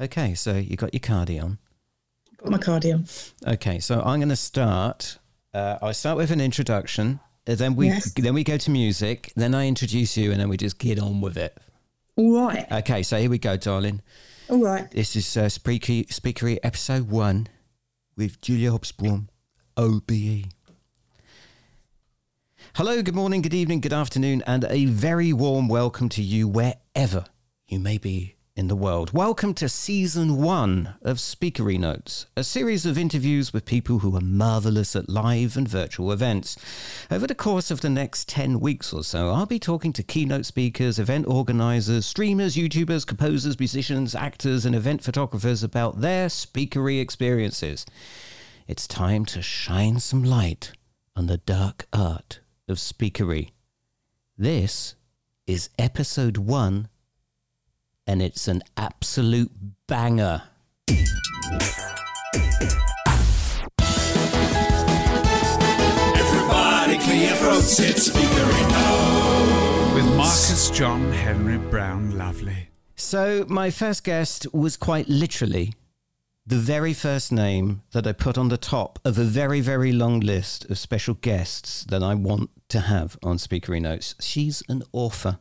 Okay, so you got your cardi on. Got my cardigan. Okay, so I'm going to start. Uh, I start with an introduction. Then we Yes. then we go to music. Then I introduce you, and then we just get on with it. All right. Okay, so here we go, darling. All right. This is uh, Speakery, Speakery episode one with Julia Hobsbawm, OBE. Hello, good morning, good evening, good afternoon, and a very warm welcome to you wherever you may be in the world. Welcome to season one of Speakery Notes, a series of interviews with people who are marvelous at live and virtual events. Over the course of the next 10 weeks or so, I'll be talking to keynote speakers, event organizers, streamers, YouTubers, composers, musicians, actors, and event photographers about their speakery experiences. It's time to shine some light on the dark art of speakery. This is episode one, and it's an absolute banger. Everybody clear throats, it's speakery with Marcus John Henry Brown Lovely. So, my first guest was quite literally the very first name that I put on the top of a very, very long list of special guests that I want to have on Speakery Notes. She's an author,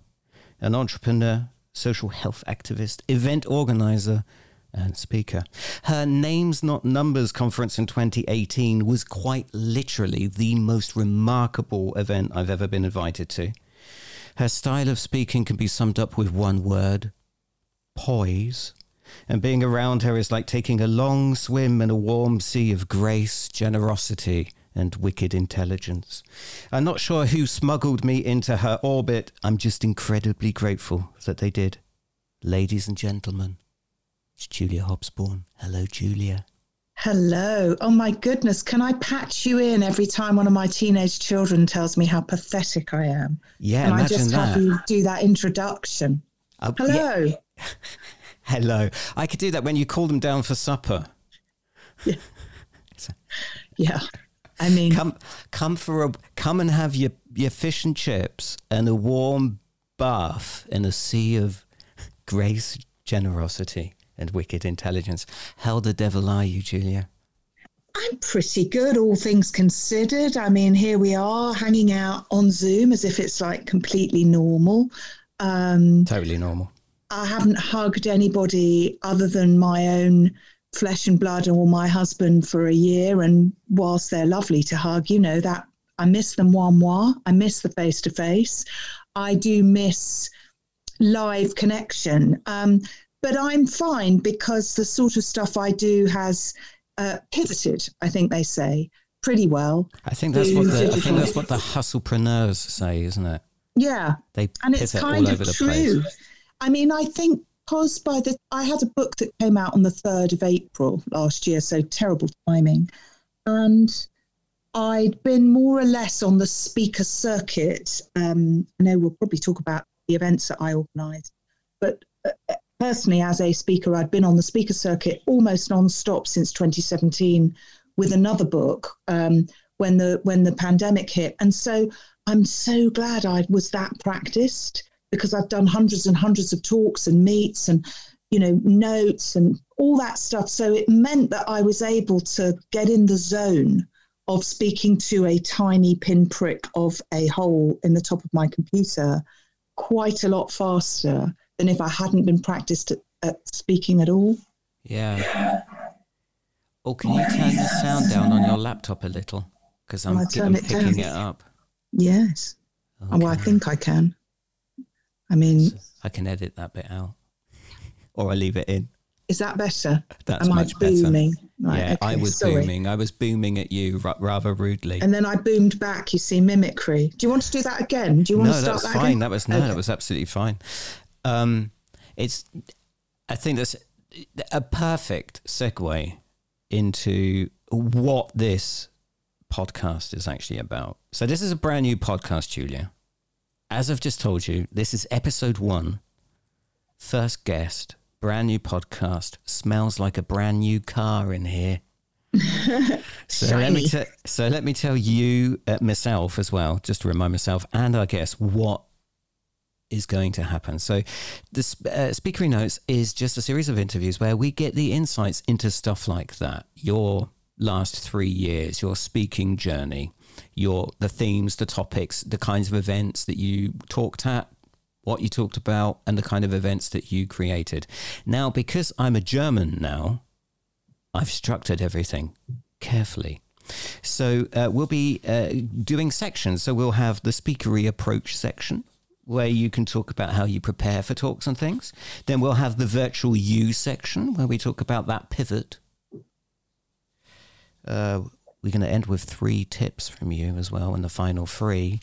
an entrepreneur, social health activist, event organizer, and speaker. Her Names Not Numbers conference in 2018 was quite literally the most remarkable event I've ever been invited to. Her style of speaking can be summed up with one word poise. And being around her is like taking a long swim in a warm sea of grace, generosity, and wicked intelligence. I'm not sure who smuggled me into her orbit. I'm just incredibly grateful that they did. Ladies and gentlemen, it's Julia Hobsbawm. Hello, Julia. Hello. Oh my goodness. Can I patch you in every time one of my teenage children tells me how pathetic I am? Yeah, and I imagine just have that. you do that introduction. Uh, yeah, Hello. hello. I could do that when you call them down for supper. Yeah. Yeah. I mean, come come for a come and have your your fish and chips and a warm bath in a sea of grace, generosity, and wicked intelligence. How the devil are you, Julia? I'm pretty good, all things considered. I mean, here we are hanging out on Zoom as if it's like completely normal. Um, Totally normal. I haven't hugged anybody other than my own flesh and blood or my husband for a year. And whilst they're lovely to hug, you know that I miss the moi moi. I miss the face to face. I do miss live connection. Um, but I'm fine because the sort of stuff I do has uh, pivoted. I think they say pretty well. I think that's what the I think that's what the hustlepreneurs say, isn't it? Yeah, They and it's kind all of true. place. I mean, I think because by the I had a book that came out on the third of April last year, so terrible timing, and I'd been more or less on the speaker circuit. Um, I know we'll probably talk about the events that I organised, but uh, personally, as a speaker, I'd been on the speaker circuit almost non-stop since 2017 with another book um, when the when the pandemic hit, and so I'm so glad I was that practiced because I've done hundreds and hundreds of talks and meets and you know notes and all that stuff. So it meant that I was able to get in the zone of speaking to a tiny pinprick of a hole in the top of my computer quite a lot faster than if I hadn't been practiced at, at speaking at all. Yeah. Oh, can you turn the sound down on your laptop a little? Because I'm, I'll gi- turn I'm it picking down. it up. Yes. Oh, well, I think I can. I mean, I can edit that bit out, or I leave it in. is that better? That's Am I much better. booming? Right, yeah, I was sorry. booming. I was booming at you ra- rather rudely. And then I boomed back. You see, mimicry. Do you want to do that again? Do you want no, to start that's that fine. again? That was no, Okay. that was absolutely fine. Um, it's, I think that's a perfect segue into what this podcast is actually about. So this is a brand new podcast, Julia. As I've just told you, this is episode one. First guest, brand new podcast. Smells like a brand new car in here. So let me te- so let me tell you uh, myself as well, just to remind myself and I guess what is going to happen. So, the uh, Speakery Notes is just a series of interviews where we get the insights into stuff like that. Your last three years, your speaking journey, your the themes, the topics, the kinds of events that you talked at, what you talked about, and the kind of events that you created. Now, because I'm a German now, I've structured everything carefully. So uh, we'll be uh, doing sections. So we'll have the speakery approach section where you can talk about how you prepare for talks and things. Then we'll have the virtual you section where we talk about that pivot. Uh, we're going to end with three tips from you as well in the final three.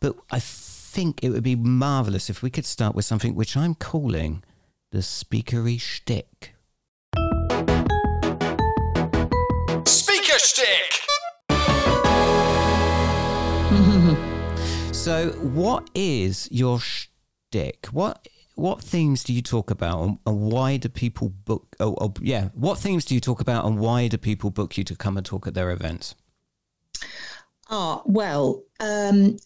But I think it would be marvelous if we could start with something which I'm calling the speakery shtick. Speaker Stick! So, what is your shtick? What what themes do you talk about, and, and why do people book? Oh, oh, yeah. What themes do you talk about, and why do people book you to come and talk at their events? Ah, well, um,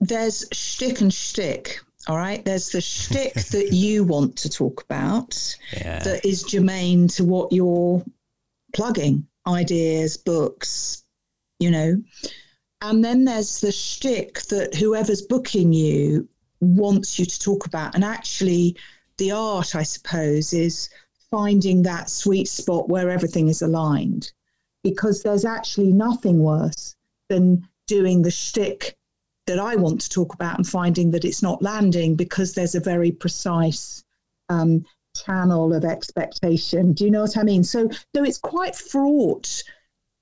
there's shtick and shtick. All right. There's the shtick that you want to talk about Yeah. that is germane to what you're plugging ideas, books, you know. And then there's the shtick that whoever's booking you wants you to talk about. And actually, the art, I suppose, is finding that sweet spot where everything is aligned. Because there's actually nothing worse than doing the shtick that I want to talk about and finding that it's not landing because there's a very precise um, channel of expectation. Do you know what I mean? So, so it's quite fraught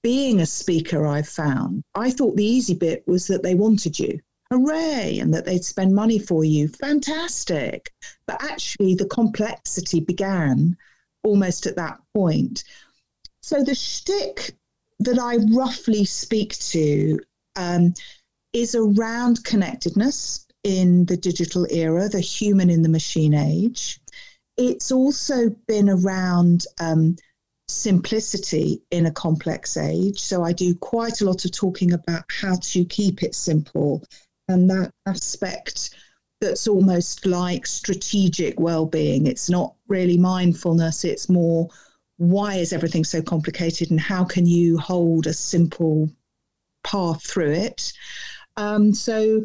being a speaker, I've found. I thought the easy bit was that they wanted you. Hooray! And that they'd spend money for you. Fantastic. But actually, the complexity began almost at that point. So the shtick that I roughly speak to um, is around connectedness in the digital era, the human in the machine age. It's also been around um, simplicity in a complex age. So I do quite a lot of talking about how to keep it simple and that aspect that's almost like strategic well-being. It's not really mindfulness, it's more why is everything so complicated and how can you hold a simple path through it? Um, so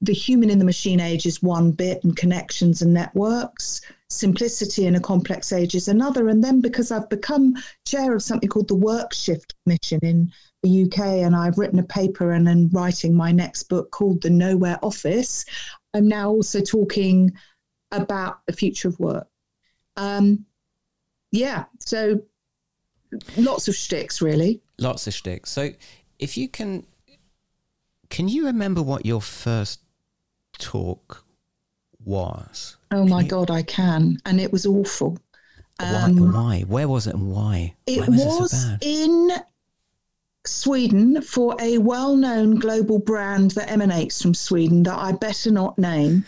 the human in the machine age is one bit and connections and networks simplicity in a complex age is another and then because i've become chair of something called the work shift commission in the uk and i've written a paper and am writing my next book called the nowhere office i'm now also talking about the future of work um, yeah so lots of shticks really Lots of shticks. So, if you can, can you remember what your first talk was? oh my you- god i can and it was awful why, Um, why? Where was it and why? It why was, was, it so bad? in Sweden for a well known global brand that emanates from Sweden that I better not name.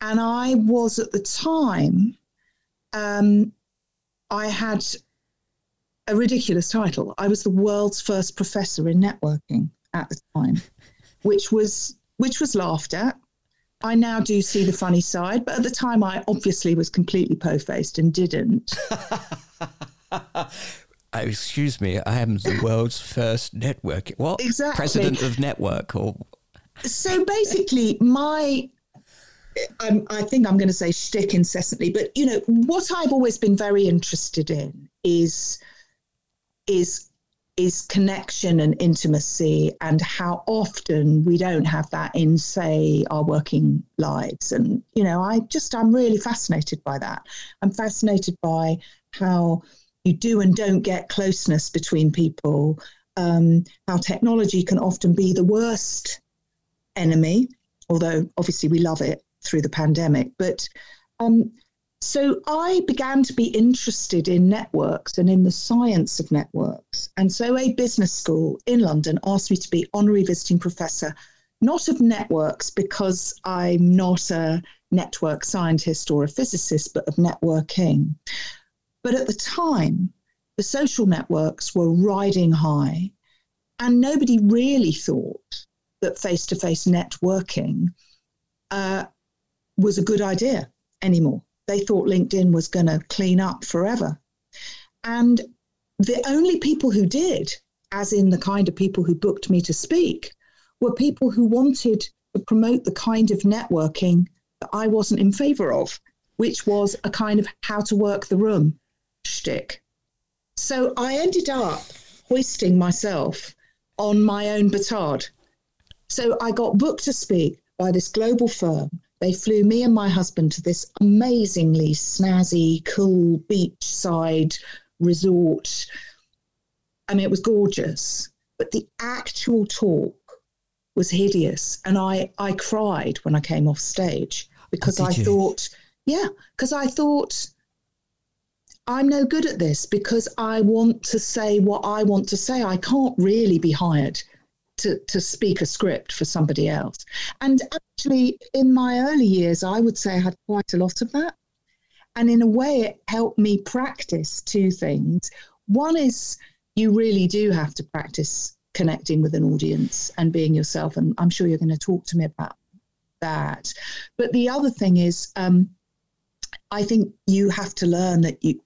And I was at the time, um, I had a ridiculous title. I was the world's first professor in networking at the time, which was which was laughed at. I now do see the funny side, but at the time I obviously was completely po-faced and didn't. Uh, excuse me, I am the world's first network. What? Exactly. President of network or so basically, my I'm, I think I'm going to say shtick incessantly, but you know what I've always been very interested in is is is connection and intimacy, and how often we don't have that in, say, our working lives. And you know, I just I'm really fascinated by that. I'm fascinated by how you do and don't get closeness between people. Um, how technology can often be the worst enemy, although obviously we love it through the pandemic. But um, so I began to be interested in networks and in the science of networks. And so a business school in London asked me to be honorary visiting professor, not of networks, because I'm not a network scientist or a physicist, but of networking. But at the time, the social networks were riding high, and nobody really thought that face to face networking uh, was a good idea anymore. They thought LinkedIn was going to clean up forever. And the only people who did, as in the kind of people who booked me to speak, were people who wanted to promote the kind of networking that I wasn't in favor of, which was a kind of how to work the room shtick. So I ended up hoisting myself on my own batard. So I got booked to speak by this global firm. They flew me and my husband to this amazingly snazzy, cool beachside resort. I mean, it was gorgeous, but the actual talk was hideous. And I, I cried when I came off stage because Oh, I you? thought, yeah, because I thought I'm no good at this because I want to say what I want to say. I can't really be hired to, to speak a script for somebody else. And actually, in my early years, I would say I had quite a lot of that. And in a way, it helped me practice two things. One is you really do have to practice connecting with an audience and being yourself. And I'm sure you're going to talk to me about that. But the other thing is, um, I think you have to learn that you,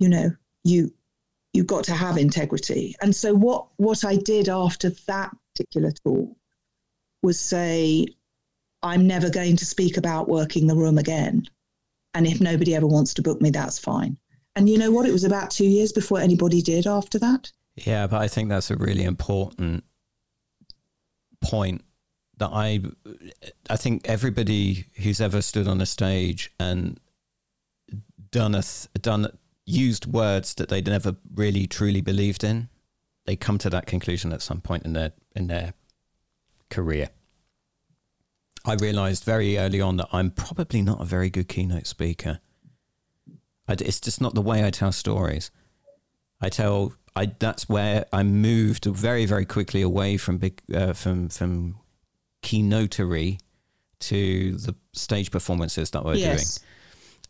you know, you you've got to have integrity. And so what what I did after that particular talk was say, I'm never going to speak about working the room again. And if nobody ever wants to book me, that's fine. And you know what? It was about two years before anybody did after that. Yeah, but I think that's a really important point that I I think everybody who's ever stood on a stage and done a done used words that they'd never really truly believed in, they come to that conclusion at some point in their in their career. I realized very early on that I'm probably not a very good keynote speaker. I it's just not the way I tell stories. I tell I that's where I moved very very quickly away from big uh, from from keynotery to the stage performances that we're yes. doing.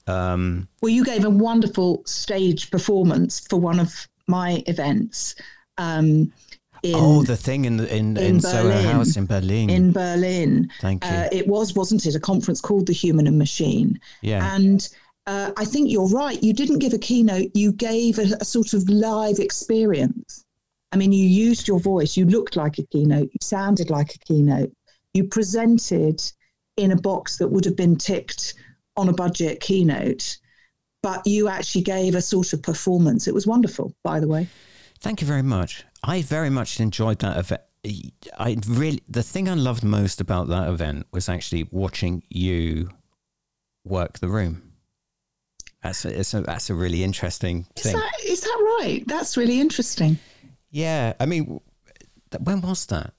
Um, Well, you gave a wonderful stage performance for one of my events. Um, in, oh, the thing in the in, in, in Soho Berlin. House in Berlin. in Berlin. Thank you. Uh, it was, wasn't it, a conference called The Human and Machine? yeah, And uh, I think you're right. You didn't give a keynote, you gave a, a sort of live experience. I mean, you used your voice, you looked like a keynote, you sounded like a keynote, you presented in a box that would have been ticked on a budget keynote, but you actually gave a sort of performance. It was wonderful, by the way. Thank you very much. I very much enjoyed that event. I really the thing I loved most about that event was actually watching you work the room. That's a, it's a that's a really interesting thing. Is thing. that, is that right? That's really interesting. yeah, I mean, when was that?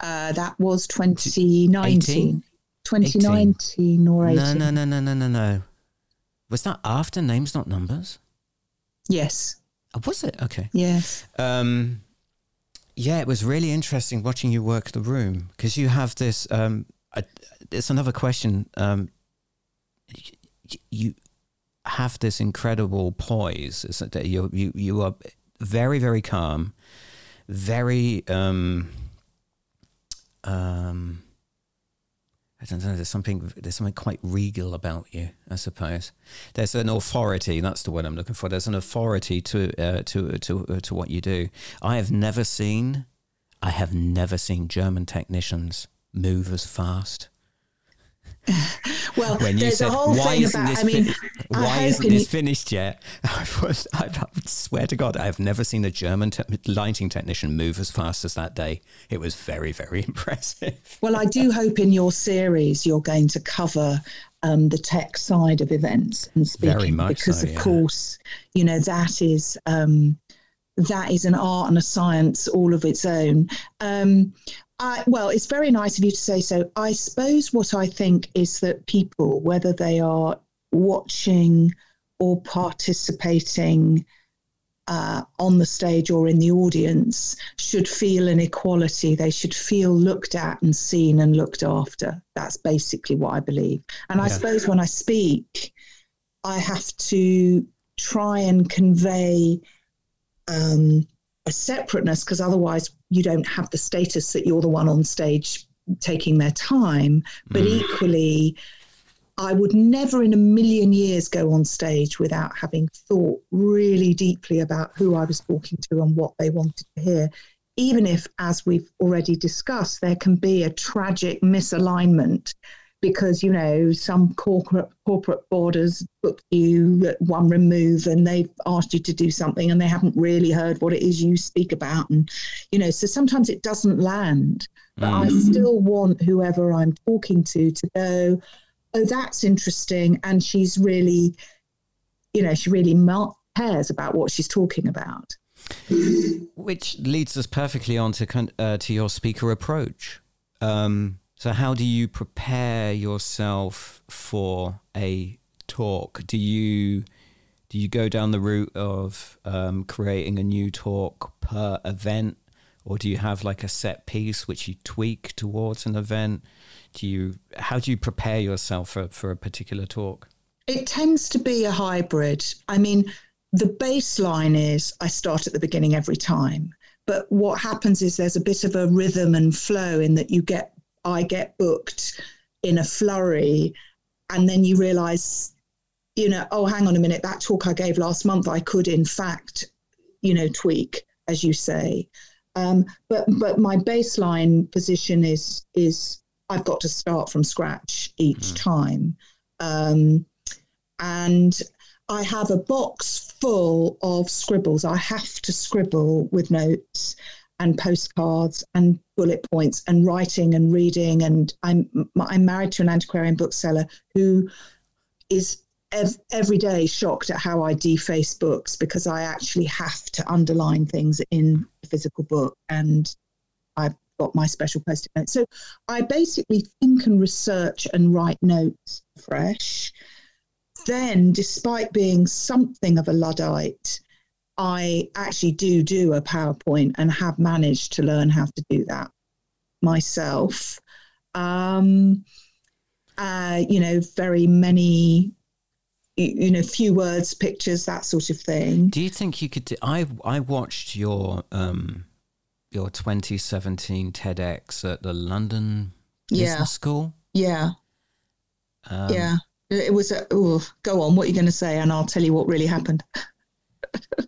Uh, that was 2019. 18? 2019 or 18. No, no, no, no, no, no, no. Was that after Names Not Numbers? Yes, Oh, was it? Okay. yes. Um, yeah, it was really interesting watching you work the room because you have this. Um, I, it's another question. Um, you have this incredible poise. Is that you you you are very very calm, very um, um, I don't know. There's something. There's something quite regal about you. I suppose there's an authority. That's the word I'm looking for. There's an authority to uh, to to uh, to what you do. I have never seen. I have never seen German technicians move as fast. Well, When you there's said, a whole "Why thing isn't about. this I mean, fin- why isn't this finished yet?" I, was, I, I swear to God, I have never seen a German te- lighting technician move as fast as that day. It was very, very impressive. Well, I do hope in your series you're going to cover um, the tech side of events and speaking Very much because, so, of yeah. course, you know that is um, that is an art and a science all of its own. Um, I, well, it's very nice of you to say so. I suppose what I think is that people, whether they are watching or participating uh, on the stage or in the audience should feel an equality. They should feel looked at and seen and looked after. That's basically what I believe. And I suppose when I speak, I have to try and convey um, a separateness because otherwise you don't have the status that you're the one on stage taking their time, but mm. equally, I would never in a million years go on stage without having thought really deeply about who I was talking to and what they wanted to hear. Even if, as we've already discussed, there can be a tragic misalignment because you know some corporate corporate borders book you at one remove and they've asked you to do something and they haven't really heard what it is you speak about and you know so sometimes it doesn't land but mm. i still want whoever i'm talking to to go oh, that's interesting. And she's really, you know, she really cares about what she's talking about. Which leads us perfectly on to, uh, to your speaker approach. Um, so, how do you prepare yourself for a talk? Do you do you go down the route of um, creating a new talk per event, or do you have like a set piece which you tweak towards an event? do you how do you prepare yourself for, for a particular talk? It tends to be a hybrid. I mean, the baseline is I start at the beginning every time. But what happens is there's a bit of a rhythm and flow in that you get I get booked in a flurry and then you realize you know oh hang on a minute that talk i gave last month i could in fact you know tweak as you say um, but but my baseline position is is I've got to start from scratch each mm. time. Um, and I have a box full of scribbles. I have to scribble with notes and postcards and bullet points and writing and reading. And I'm I'm married to an antiquarian bookseller who is ev- every day shocked at how I deface books because I actually have to underline things in the physical book. And I've got my special post-it notes. So I basically think and research and write notes fresh. Then, despite being something of a Luddite, I actually do do a PowerPoint and have managed to learn how to do that myself. Um, uh, you know, very many, you know, few words, pictures, that sort of thing. Do you think you could? Do, I I watched your um, your 2017 TEDx at the London Business yeah. School. Yeah. Um, yeah. It was, a, ooh, go on, what are you going to say? And I'll tell you what really happened.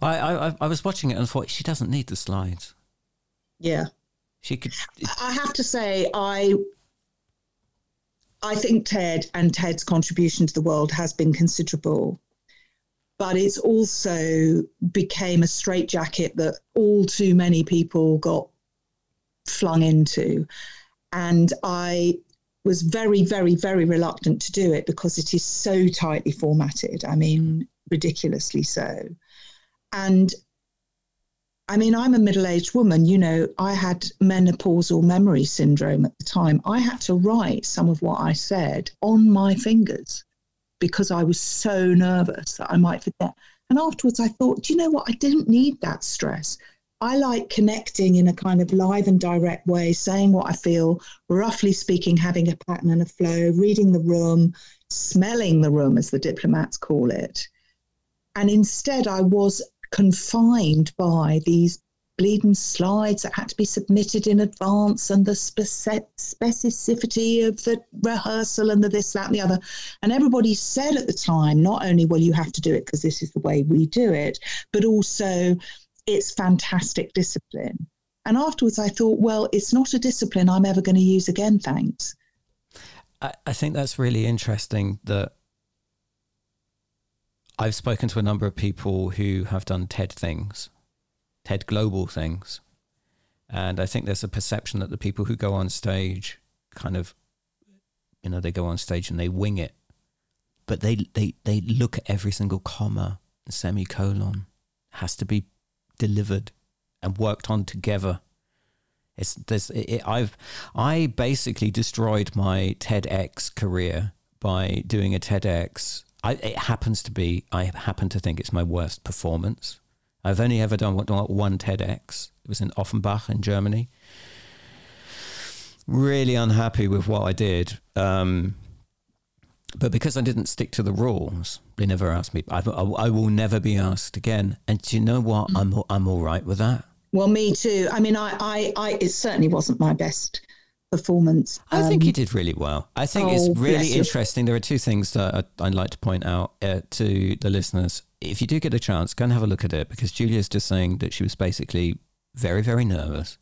I, I, I was watching it and thought she doesn't need the slides. Yeah. She could. I have to say, I I think TED and TED's contribution to the world has been considerable but it's also became a straitjacket that all too many people got flung into. And I was very, very, very reluctant to do it because it is so tightly formatted. I mean, ridiculously so. And I mean, I'm a middle aged woman. You know, I had menopausal memory syndrome at the time. I had to write some of what I said on my fingers because I was so nervous that I might forget. And afterwards, I thought, do you know what? I didn't need that stress. I like connecting in a kind of live and direct way, saying what I feel, roughly speaking, having a pattern and a flow, reading the room, smelling the room, as the diplomats call it. And instead, I was confined by these bleeding slides that had to be submitted in advance and the specificity of the rehearsal and the this, that, and the other. And everybody said at the time, not only, will you have to do it because this is the way we do it, but also it's fantastic discipline. And afterwards, I thought, well, it's not a discipline I'm ever going to use again, thanks. I, I think that's really interesting that I've spoken to a number of people who have done TED things TED Global things. And I think there's a perception that the people who go on stage kind of, you know, they go on stage and they wing it, but they, they, they look at every single comma and semicolon has to be delivered and worked on together. It's this. It, I've I basically destroyed my TEDx career by doing a TEDx. I, it happens to be. I happen to think it's my worst performance I've only ever done one TEDx. It was in Offenbach in Germany. Really unhappy with what I did. Um, but because I didn't stick to the rules, they never asked me. I, I, I will never be asked again. And do you know what? I'm I'm all right with that. Well, me too. I mean, I, I, I it certainly wasn't my best performance. I think Um, you did really well. I think oh, it's really interesting. There are two things that I'd like to point out uh, to the listeners. If you do get a chance, go and have a look at it because Julia's just saying that she was basically very, very nervous.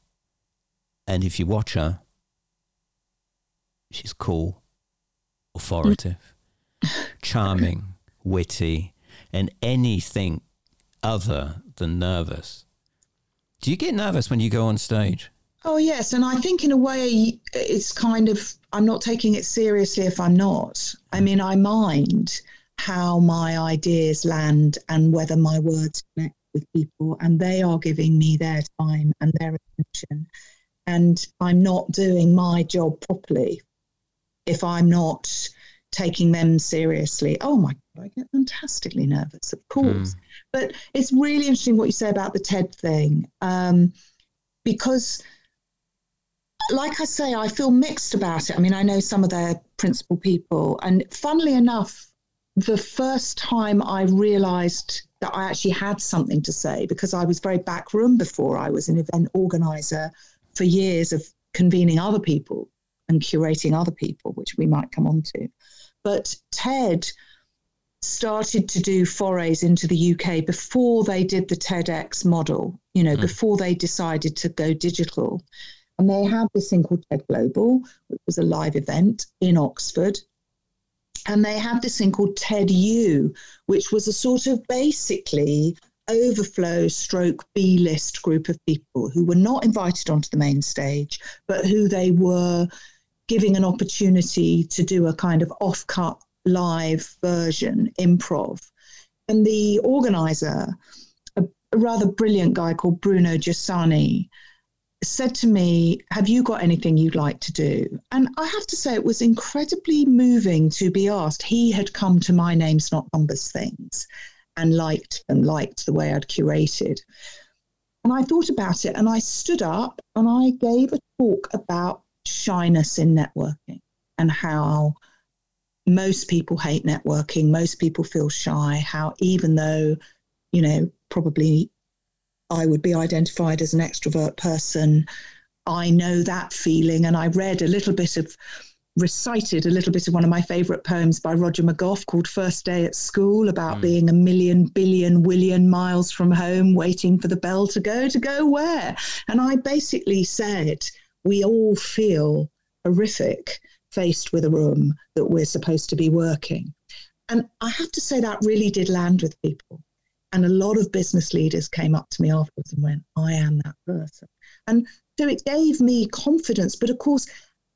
And if you watch her, she's cool, authoritative, charming, witty, and anything other than nervous. Do you get nervous when you go on stage? Oh yes, and I think in a way it's kind of I'm not taking it seriously if I'm not. I mean, I mind how my ideas land and whether my words connect with people, and they are giving me their time and their attention, and I'm not doing my job properly if I'm not taking them seriously. Oh my god, I get fantastically nervous, of course. But it's really interesting what you say about the TED thing, um, because like I say, I feel mixed about it. I mean, I know some of their principal people, and funnily enough, the first time I realised that I actually had something to say because I was very backroom before. I was an event organizer for years of convening other people and curating other people, which we might come on to. But TED started to do forays into the UK before they did the TEDx model, you know, hmm. before they decided to go digital. And they had this thing called TED Global, which was a live event in Oxford. And they had this thing called TED U, which was a sort of basically overflow stroke B list group of people who were not invited onto the main stage, but who they were giving an opportunity to do a kind of off cut live version, improv. And the organizer, a, a rather brilliant guy called Bruno Giussani, said to me, Have you got anything you'd like to do? And I have to say, it was incredibly moving to be asked. He had come to my Names Not Numbers things and liked and liked the way I'd curated. And I thought about it and I stood up and I gave a talk about shyness in networking and how most people hate networking, most people feel shy, how even though, you know, probably I would be identified as an extrovert person. I know that feeling. And I read a little bit of, recited a little bit of one of my favorite poems by Roger McGough called First Day at School about hmm. being a million, billion, miles from home, waiting for the bell to go, to go where? And I basically said, we all feel horrific faced with a room that we're supposed to be working. And I have to say that really did land with people. And a lot of business leaders came up to me afterwards and went, I am that person. And so it gave me confidence. But of course,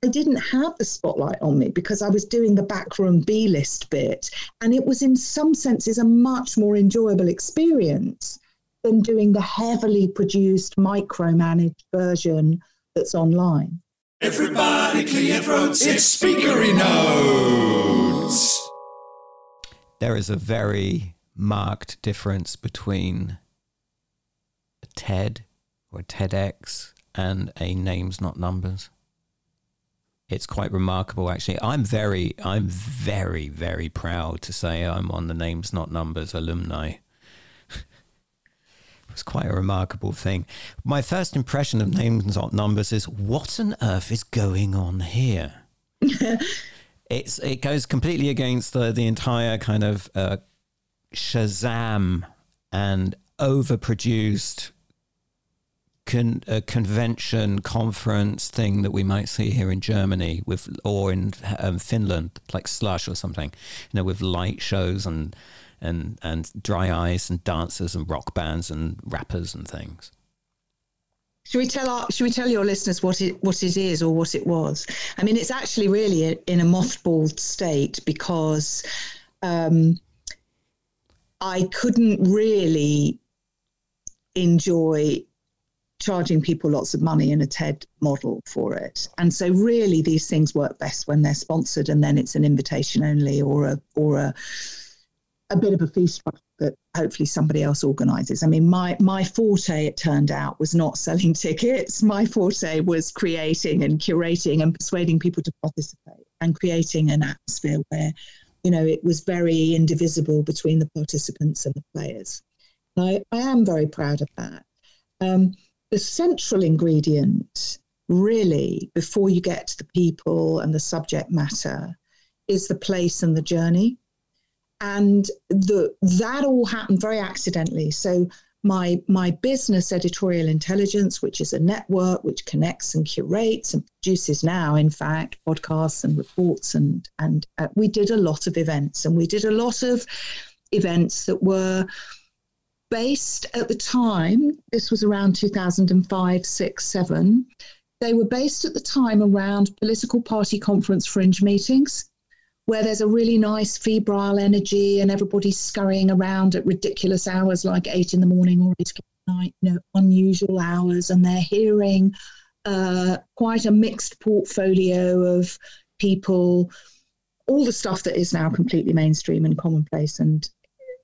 I didn't have the spotlight on me because I was doing the backroom B list bit. And it was, in some senses, a much more enjoyable experience than doing the heavily produced, micromanaged version that's online. Everybody clear your throats, it's Speakery Notes. there is a very marked difference between a TED or a TEDx and a names not numbers. It's quite remarkable, actually. I'm very, I'm very, very proud to say I'm on the names not numbers alumni. it was quite a remarkable thing. My first impression of names not numbers is what on earth is going on here? it's it goes completely against the the entire kind of uh, Shazam and overproduced con, uh, convention conference thing that we might see here in Germany with or in um, Finland like Slush or something, you know, with light shows and and and dry ice and dancers and rock bands and rappers and things. Should we tell our, should we tell your listeners what it what it is or what it was? I mean, it's actually really in a mothballed state because um, I couldn't really enjoy charging people lots of money in a TED model for it. And so really these things work best when they're sponsored and then it's an invitation only or a or a a bit of a fee structure that hopefully somebody else organizes. I mean, my my forte, it turned out, was not selling tickets. My forte was creating and curating and persuading people to participate and creating an atmosphere where, you know, it was very indivisible between the participants and the players. I, I am very proud of that. Um, the central ingredient really, before you get to the people and the subject matter, is the place and the journey. And the, that all happened very accidentally. So my my business editorial intelligence which is a network which connects and curates and produces now in fact podcasts and reports and and uh, we did a lot of events. And we did a lot of events that were based at the time this was around 2005 6 7 they were based at the time around political party conference fringe meetings where there's a really nice febrile energy and everybody's scurrying around at ridiculous hours like eight in the morning or eight at night, you know, unusual hours, and they're hearing uh, quite a mixed portfolio of people, all the stuff that is now completely mainstream and commonplace, and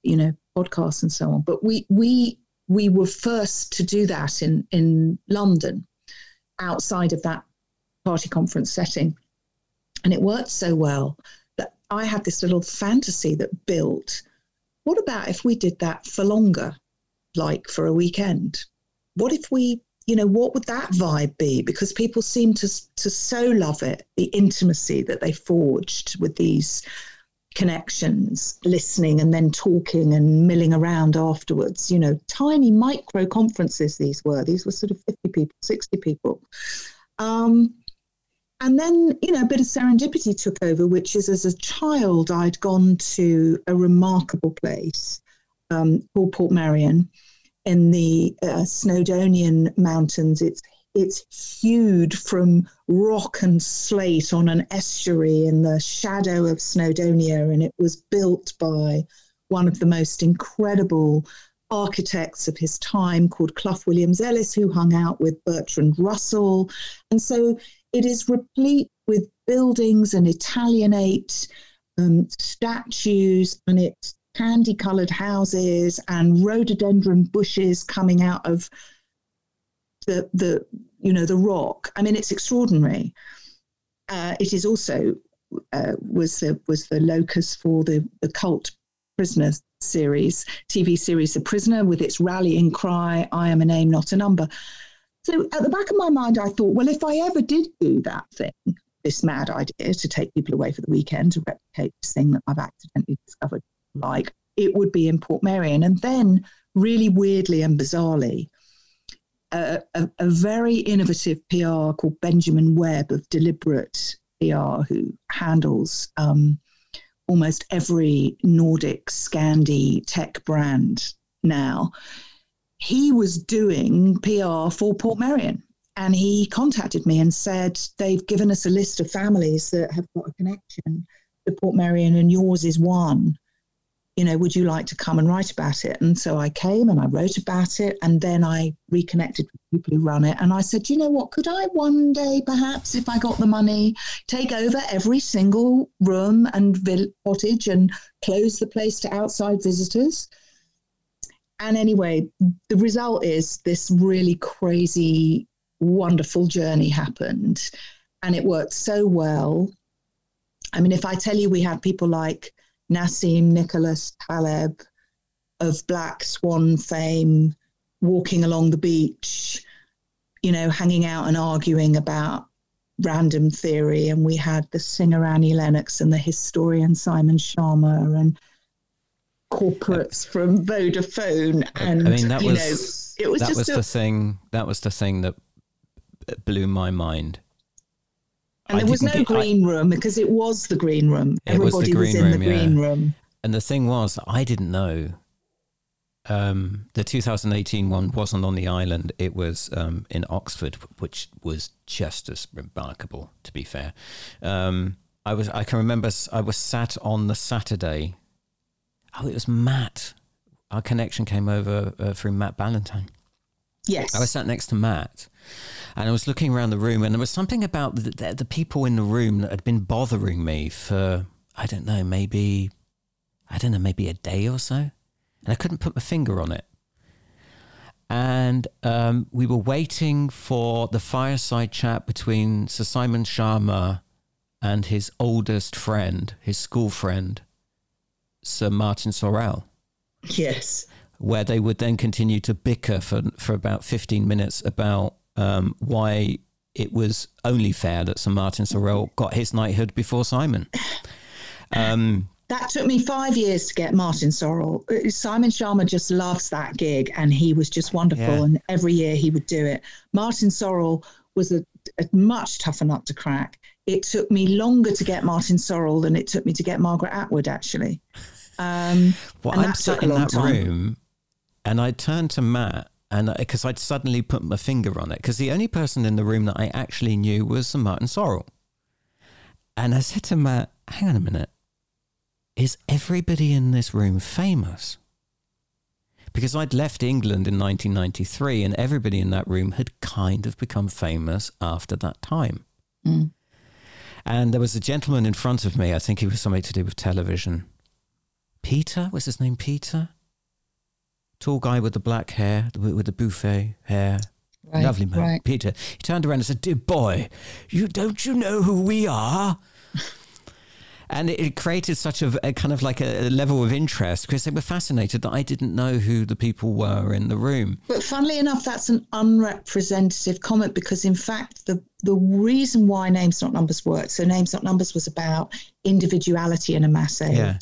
you know, podcasts and so on. But we we we were first to do that in in London, outside of that party conference setting, and it worked so well I had this little fantasy that built. What about if we did that for longer, like for a weekend? What if we, you know, what would that vibe be? Because people seem to to so love it, the intimacy that they forged with these connections, listening and then talking and milling around afterwards. You know, tiny micro conferences these were. These were sort of 50 people, 60 people. Um, and then, you know, a bit of serendipity took over, which is as a child, I'd gone to a remarkable place um, called Portmeirion in the uh, Snowdonian Mountains. It's it's hewed from rock and slate on an estuary in the shadow of Snowdonia, and it was built by one of the most incredible architects of his time called Clough Williams Ellis, who hung out with Bertrand Russell. And so it is replete with buildings and Italianate um, statues, and it's candy coloured houses and rhododendron bushes coming out of the the you know the rock. I mean, it's extraordinary. Uh, it is also uh, was the was the locus for the the cult prisoner series TV series The Prisoner with its rallying cry "I am a name, not a number." So at the back of my mind, I thought, well, if I ever did do that thing, this mad idea to take people away for the weekend to replicate this thing that I've accidentally discovered, like it would be in Portmeirion. And then, really weirdly and bizarrely, a, a, a, very innovative PR called Benjamin Webb of Deliberate PR, who handles um, almost every Nordic Scandi tech brand now, he was doing PR for Portmeirion. And he contacted me and said, they've given us a list of families that have got a connection to Portmeirion, and yours is one. You know, would you like to come and write about it? And so I came and I wrote about it. And then I reconnected with people who run it. And I said, you know what? Could I one day, perhaps, if I got the money, take over every single room and cottage and close the place to outside visitors? And anyway, the result is this really crazy, wonderful journey happened. And it worked so well. I mean, if I tell you we had people like Nassim Nicholas Taleb of Black Swan fame walking along the beach, you know, hanging out and arguing about random theory. And we had the singer Annie Lennox and the historian Simon Schama and corporates from Vodafone, and I mean that was know, it was that was a, the thing. That was the thing that blew my mind. And I there was no get, green I, room because it was the green room. Everybody was, was in room, the green yeah. room. And the thing was, I didn't know. Um, the 2018 one wasn't on the island; it was um, in Oxford, which was just as remarkable. To be fair, um, I was. I can remember. I was sat on the Saturday oh, it was Matt. Our connection came over uh, through Matt Ballantyne. Yes. I was sat next to Matt and I was looking around the room and there was something about the, the, the, people in the room that had been bothering me for, I don't know, maybe, I don't know, maybe a day or so. And I couldn't put my finger on it. And um, we were waiting for the fireside chat between Sir Simon Schama and his oldest friend, his school friend, Sir Martin Sorrell. Yes. Where they would then continue to bicker for, for about 15 minutes about um, why it was only fair that Sir Martin Sorrell got his knighthood before Simon. Um, that took me five years to get Martin Sorrell. Uh, Simon Schama just loves that gig, and he was just wonderful. Yeah. And every year he would do it. Martin Sorrell was a, a, much tougher nut to crack. It took me longer to get Martin Sorrell than it took me to get Margaret Atwood, actually. Um, well, I'm sat in that time. room, and I turned to Matt, and because I'd suddenly put my finger on it, because the only person in the room that I actually knew was Martin Sorrell, and I said to Matt, "Hang on a minute, is everybody in this room famous?" Because I'd left England in 1993, and everybody in that room had kind of become famous after that time. Mm. And there was a gentleman in front of me. I think he was something to do with television. Peter was his name. Peter, tall guy with the black hair, with the buffet hair, Right, lovely man. right. Peter. He turned around and said, "Dear boy, you don't you know who we are?" And it, it created such a, a kind of like a, a level of interest because they were fascinated that I didn't know who the people were in the room. But funnily enough, that's an unrepresentative comment because, in fact, the the reason why names not numbers worked. So, names not numbers was about individuality in a mass age, Yeah.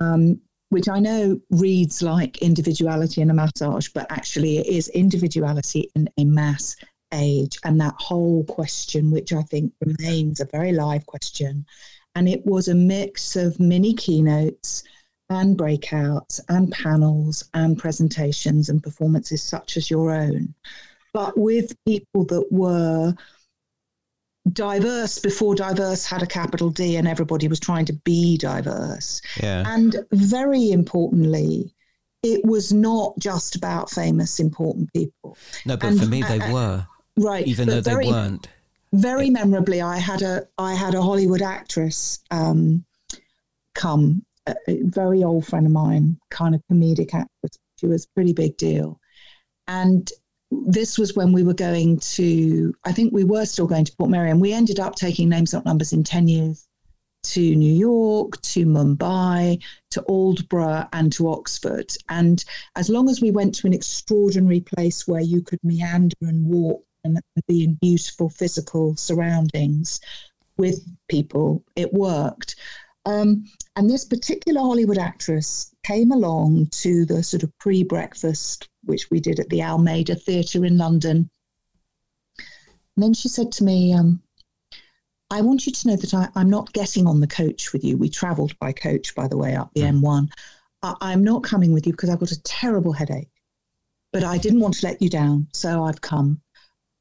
Um, which I know reads like individuality in a massage, but actually it is individuality in a mass age, and that whole question, which I think remains a very live question, and it was a mix of mini keynotes and breakouts and panels and presentations and performances such as your own, but with people that were diverse before diverse had a capital D and everybody was trying to be diverse. Yeah. And very importantly, it was not just about famous, important people. No, but and- for me, they uh, were, Right. even though they weren't. very memorably, I had a I had a Hollywood actress um, come, a, a very old friend of mine, kind of comedic actress. She was a pretty big deal, and this was when we were going to. I think we were still going to Portmeirion. We ended up taking names not numbers in ten years to New York, to Mumbai, to Aldeburgh, and to Oxford. And as long as we went to an extraordinary place where you could meander and walk and be in beautiful physical surroundings with people, it worked. Um, and this particular Hollywood actress came along to the sort of pre breakfast, which we did at the Almeida Theatre in London. And then she said to me, um, I want you to know that I, I'm not getting on the coach with you. We travelled by coach, by the way, up the M1. I, I'm not coming with you because I've got a terrible headache. But I didn't want to let you down, so I've come.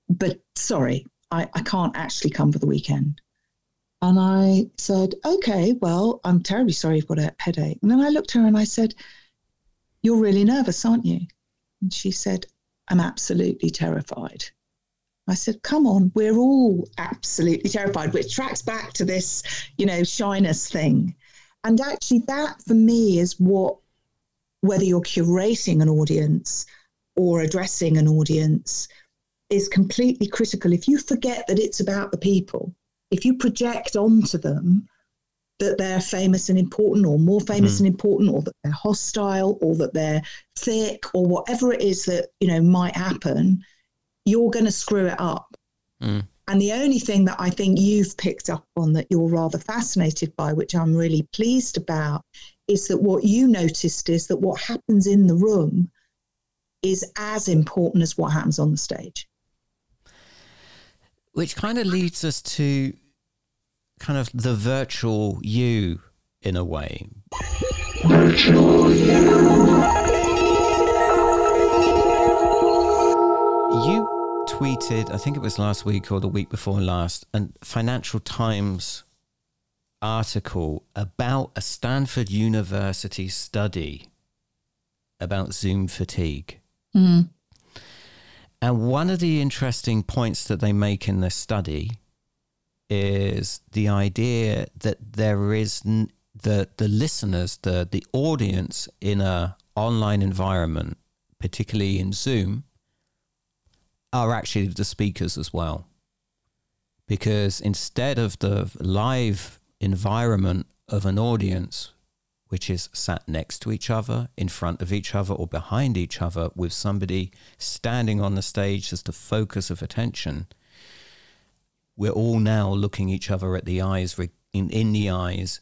But sorry, I, I can't actually come for the weekend. And I said, okay, well, I'm terribly sorry you've got a headache. And then I looked at her and I said, You're really nervous, aren't you? And she said, I'm absolutely terrified. I said, come on, we're all absolutely terrified, which tracks back to this, you know, shyness thing. And actually, that for me is what, whether you're curating an audience or addressing an audience, is completely critical. If you forget that it's about the people, if you project onto them that they're famous and important, or more famous Mhm. and important, or that they're hostile, or that they're thick, or whatever it is that you know might happen, you're going to screw it up. Mm. And the only thing that I think you've picked up on that you're rather fascinated by, which I'm really pleased about, is that what you noticed is that what happens in the room is as important as what happens on the stage. Which kind of leads us to kind of the virtual you in a way. Virtual you You tweeted, I think it was last week or the week before last, a Financial Times article about a Stanford University study about Zoom fatigue. Mm-hmm. And one of the interesting points that they make in this study is the idea that there is n- the the listeners, the the audience in a online environment, particularly in Zoom, are actually the speakers as well. Because instead of the live environment of an audience, which is sat next to each other, in front of each other, or behind each other, with somebody standing on the stage as the focus of attention, we're all now looking each other at the eyes, in, in the eyes,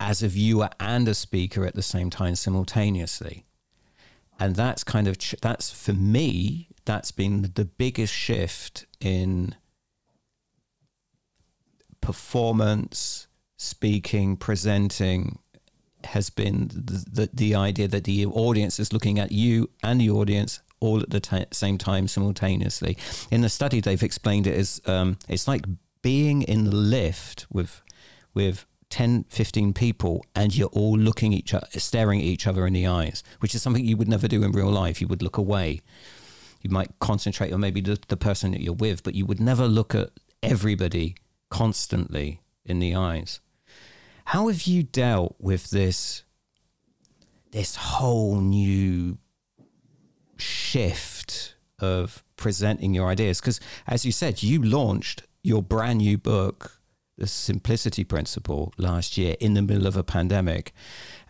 as a viewer and a speaker at the same time simultaneously. And that's kind of, that's for me, that's been the biggest shift in performance, speaking, presenting, has been the, the, the, idea that the audience is looking at you and the audience all at the t- same time simultaneously. In the study, they've explained it as um, it's like being in the lift with with 10, 15 people and you're all looking each other, staring at each other in the eyes, which is something you would never do in real life. You would look away. You might concentrate on maybe the, the person that you're with, but you would never look at everybody constantly in the eyes. How have you dealt with this this whole new shift of presenting your ideas? Because as you said, you launched your brand new book, The Simplicity Principle, last year in the middle of a pandemic.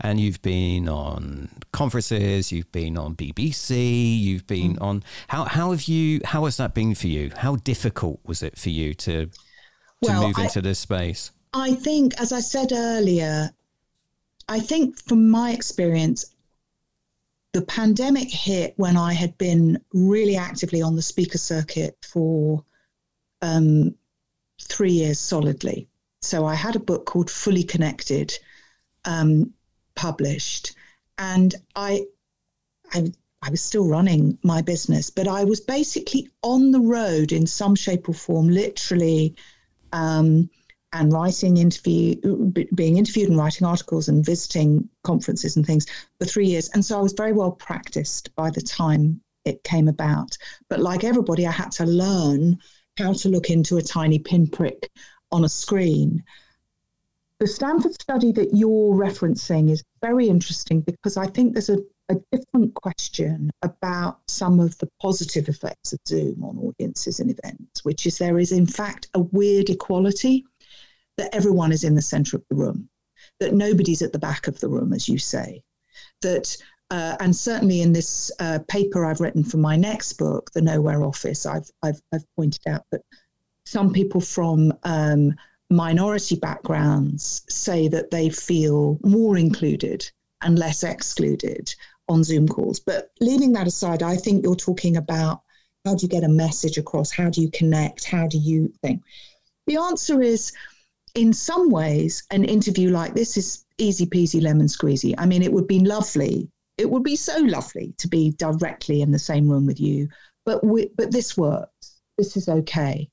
And you've been on conferences, you've been on BBC, you've been mm. on how how have you how has that been for you? How difficult was it for you to to well, move into I, this space? I think, as I said earlier, I think from my experience, the pandemic hit when I had been really actively on the speaker circuit for um, three years solidly. So I had a book called Fully Connected um, published, and I, I, I was still running my business, but I was basically on the road in some shape or form, literally. Um, and writing interview, being interviewed and writing articles and visiting conferences and things for three years. And so I was very well practiced by the time it came about. But like everybody, I had to learn how to look into a tiny pinprick on a screen. The Stanford study that you're referencing is very interesting because I think there's a, a different question about some of the positive effects of Zoom on audiences and events, which is there is, in fact, a weird equality that everyone is in the center of the room, that nobody's at the back of the room, as you say, that uh, and certainly in this uh, paper I've written for my next book, The Nowhere Office, I've, I've, I've pointed out that some people from um, minority backgrounds say that they feel more included and less excluded on Zoom calls. But leaving that aside, I think you're talking about how do you get a message across? How do you connect? How do you think? The answer is in some ways, an interview like this is easy peasy lemon squeezy. I mean, it would be lovely. It would be so lovely to be directly in the same room with you, but we, but this works. This is okay.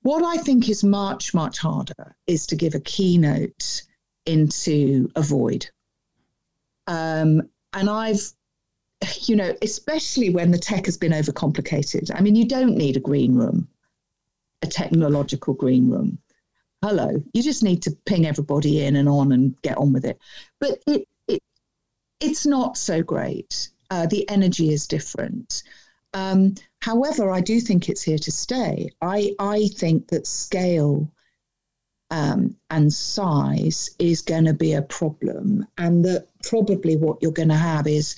What I think is much much harder is to give a keynote into a void. Um, and I've, you know, especially when the tech has been overcomplicated. I mean, you don't need a green room, a technological green room hello. You just need to ping everybody in and on and get on with it. But it, it it's not so great. Uh, the energy is different. Um, however, I do think it's here to stay. I I think that scale um, and size is going to be a problem, and that probably what you're going to have is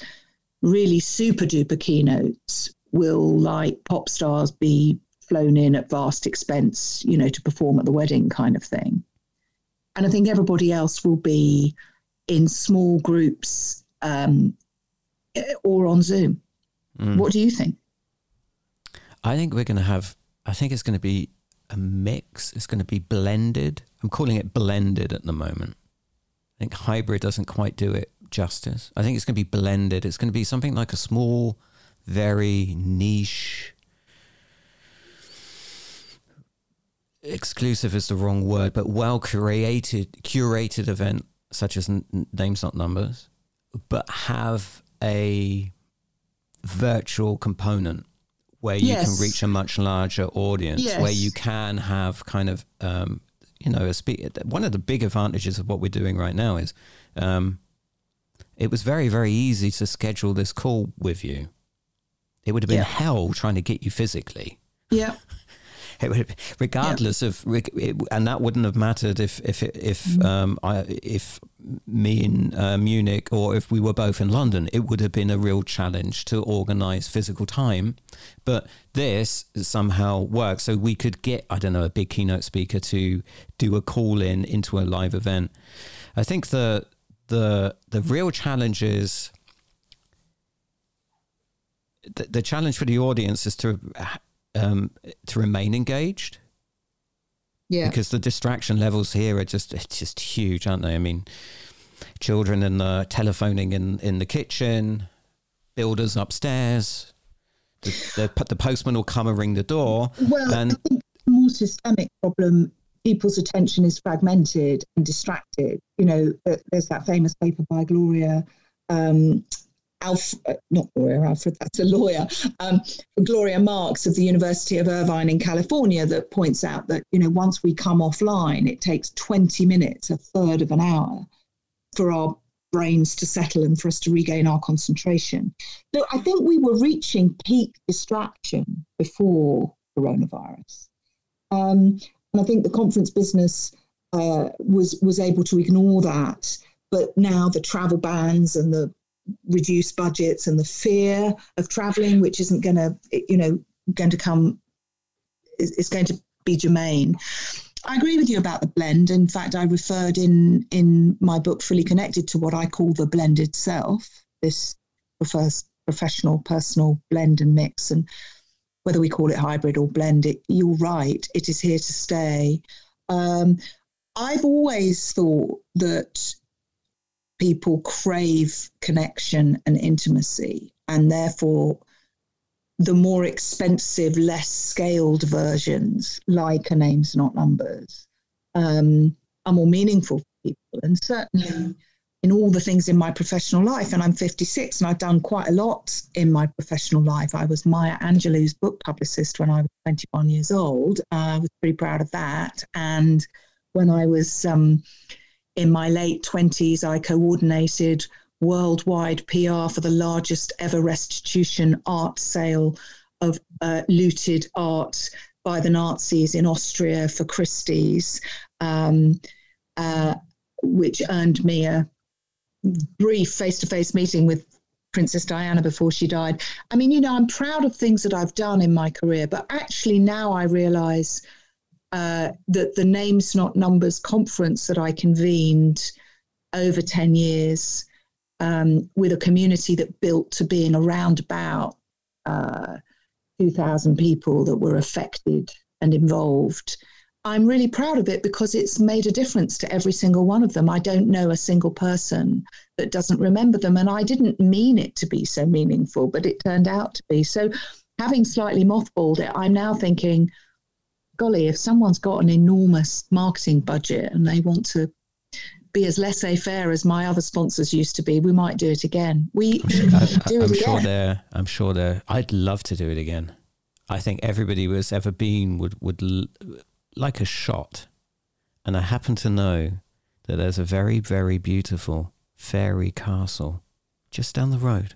really super duper keynotes will like pop stars be flown in at vast expense, you know, to perform at the wedding kind of thing. And I think everybody else will be in small groups um, or on Zoom. Mm. What do you think? I think we're going to have, I think it's going to be a mix. It's going to be blended. I'm calling it blended at the moment. I think hybrid doesn't quite do it justice. I think it's going to be blended. It's going to be something like a small, very niche exclusive is the wrong word, but well curated curated event such as n- names not numbers, but have a virtual component where you yes. can reach a much larger audience, yes. where you can have kind of um, you know a speak. One of the big advantages of what we're doing right now is um, it was very very easy to schedule this call with you. It would have been yeah. hell trying to get you physically. Yeah. regardless yeah. of, and that wouldn't have mattered if if if mm. um, I, if me in uh, Munich or if we were both in London, it would have been a real challenge to organise physical time. But this somehow works, so we could get I don't know a big keynote speaker to do a call in into a live event. I think the the the real challenge is the, the challenge for the audience is to um, to remain engaged. Yeah, because the distraction levels here are just it's just huge, aren't they? I mean, children in the telephoning in in the kitchen, builders upstairs. The, the, the postman will come and ring the door. Well, and, I think the more systemic problem people's attention is fragmented and distracted. You know, there's that famous paper by Gloria um, Alf, uh, not Gloria Allred, that's a lawyer, um, Gloria Marks of the University of Irvine in California that points out that, you know, once we come offline, it takes 20 minutes, a third of an hour, for our brains to settle and for us to regain our concentration. So I think we were reaching peak distraction before coronavirus. Um, and I think the conference business uh, was was able to ignore that. But now the travel bans and the reduced budgets and the fear of traveling, which isn't going to, you know, going to come, is going to be germane. I agree with you about the blend. In fact, I referred in in my book Fully Connected to what I call the blended self. This refers professional, personal blend and mix, and whether we call it hybrid or blend, it, you're right. It is here to stay. Um, I've always thought that people crave connection and intimacy, and therefore, the more expensive, less scaled versions, like a names not numbers, um, are more meaningful for people. And certainly, in all the things in my professional life, and I'm 56, and I've done quite a lot in my professional life. I was Maya Angelou's book publicist when I was 21 years old. I was pretty proud of that. And when I was um, in my late 20s, I coordinated worldwide PR for the largest ever restitution art sale of uh, looted art by the Nazis in Austria for Christie's, um, uh, which earned me a brief face to face meeting with Princess Diana before she died. I mean, you know, I'm proud of things that I've done in my career, but actually now I realize uh, that the Names Not Numbers conference that I convened over 10 years um, with a community that built to being around about uh, 2,000 people that were affected and involved. I'm really proud of it because it's made a difference to every single one of them. I don't know a single person that doesn't remember them. And I didn't mean it to be so meaningful, but it turned out to be. So, having slightly mothballed it, I'm now thinking, golly, if someone's got an enormous marketing budget and they want to be as laissez-faire as my other sponsors used to be, we might do it again. We I'm sure, I, do it I'm again. Sure they're, I'm sure they're. I'd love to do it again. I think everybody who's ever been would would like a shot, and I happen to know that there's a very very beautiful fairy castle just down the road.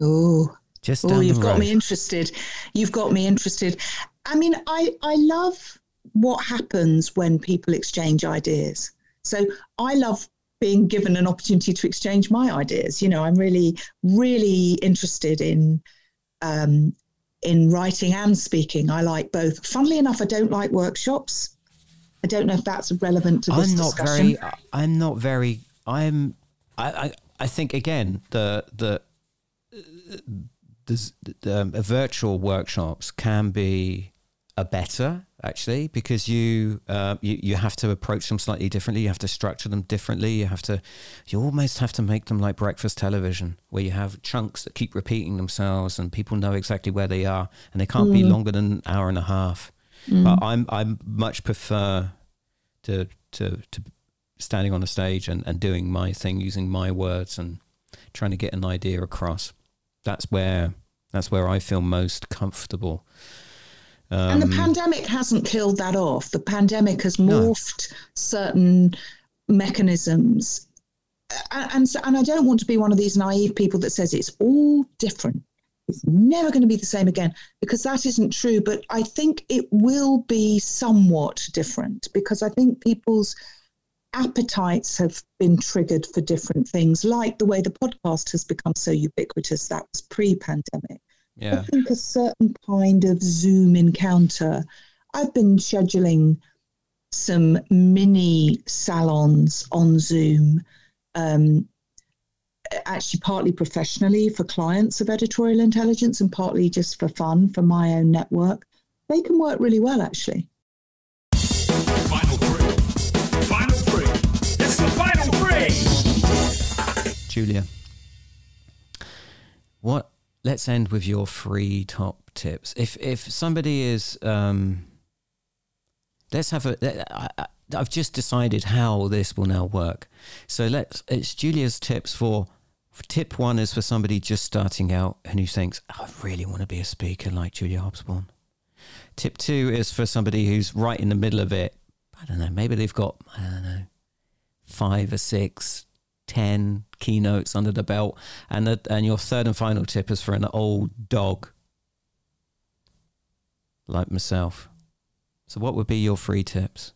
Oh, just oh, you've got me interested. You've got me interested. I mean, I, I love what happens when people exchange ideas. So I love being given an opportunity to exchange my ideas. You know, I'm really, really interested in um, in writing and speaking. I like both. Funnily enough, I don't like workshops. I don't know if that's relevant to this I'm not discussion. very. I'm not very. I'm. I. I, I think again the the. the, the um, virtual workshops can be are better actually because you, uh, you you have to approach them slightly differently. You have to structure them differently. You have to you almost have to make them like breakfast television, where you have chunks that keep repeating themselves and people know exactly where they are, and they can't mm. be longer than an hour and a half. Mm. But I'm I much prefer to to to standing on a stage and, and doing my thing using my words and trying to get an idea across. That's where that's where I feel most comfortable. Um, and the um, pandemic hasn't killed that off. The pandemic has morphed no. certain mechanisms. And, and, so, and I don't want to be one of these naive people that says it's all different. it's never going to be the same again because that isn't true. But I think it will be somewhat different because I think people's appetites have been triggered for different things, like the way the podcast has become so ubiquitous. That was pre pandemic. Yeah. I think a certain kind of Zoom encounter. I've been scheduling some mini salons on Zoom, um, actually partly professionally for clients of editorial intelligence and partly just for fun for my own network. They can work really well, actually. Final three. Final three. It's the final three. Julia, what? Let's end with your free top tips. If if somebody is, um, let's have a. I, I, I've just decided how this will now work. So let's. It's Julia's tips for. Tip one is for somebody just starting out and who thinks, I really want to be a speaker like Julia Hobsbawm. Tip two is for somebody who's right in the middle of it. I don't know. Maybe they've got I don't know five or six 10 keynotes under the belt. And, the, and your third and final tip is for an old dog like myself. So, what would be your free tips?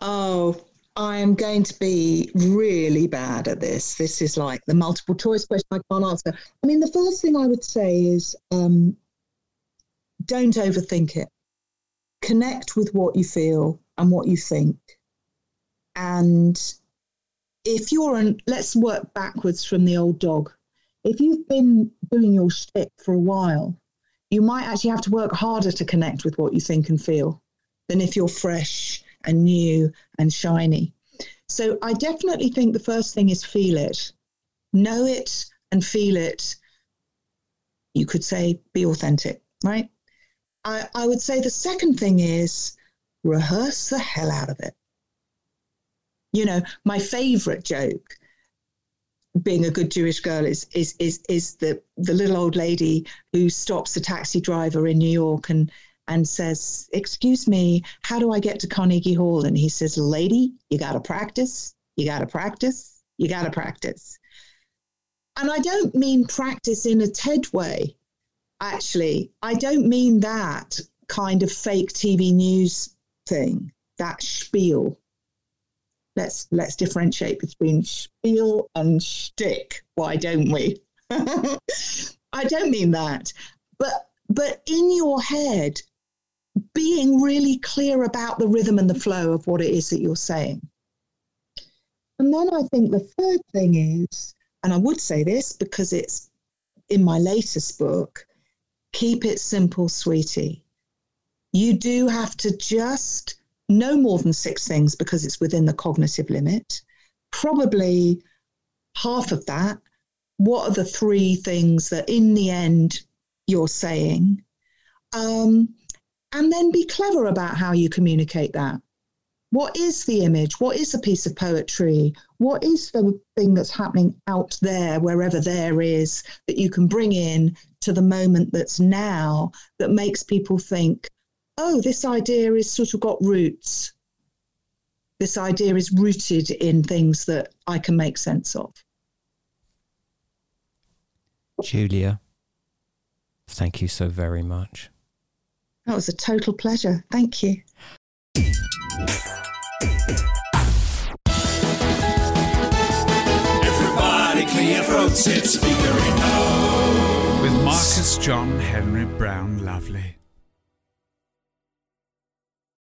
Oh, I'm going to be really bad at this. This is like the multiple choice question I can't answer. I mean, the first thing I would say is um, don't overthink it. Connect with what you feel and what you think. And if you're an, let's work backwards from the old dog. If you've been doing your shtick for a while, you might actually have to work harder to connect with what you think and feel than if you're fresh and new and shiny. So I definitely think the first thing is feel it, know it and feel it. You could say be authentic, right? I, I would say the second thing is rehearse the hell out of it. You know, my favorite joke being a good Jewish girl is is is is the the little old lady who stops the taxi driver in New York and and says, "Excuse me, how do I get to Carnegie Hall?" And he says, "Lady, you got to practice. You got to practice. You got to practice." And I don't mean practice in a TED way. Actually, I don't mean that kind of fake TV news thing, that spiel. Let's let's differentiate between spiel and shtick. Why don't we? I don't mean that, but but in your head, being really clear about the rhythm and the flow of what it is that you're saying. And then I think the third thing is, and I would say this because it's in my latest book, keep it simple, sweetie. You do have to just no more than six things because it's within the cognitive limit. Probably half of that. What are the three things that in the end you're saying? Um, and then be clever about how you communicate that. What is the image? What is a piece of poetry? What is the thing that's happening out there, wherever there is, that you can bring in to the moment that's now that makes people think, oh, this idea is sort of got roots. This idea is rooted in things that I can make sense of. Julia, thank you so very much. That was a total pleasure. Thank you. Everybody clear throats, it's speaker in With Marcus John Henry Brown Lovely.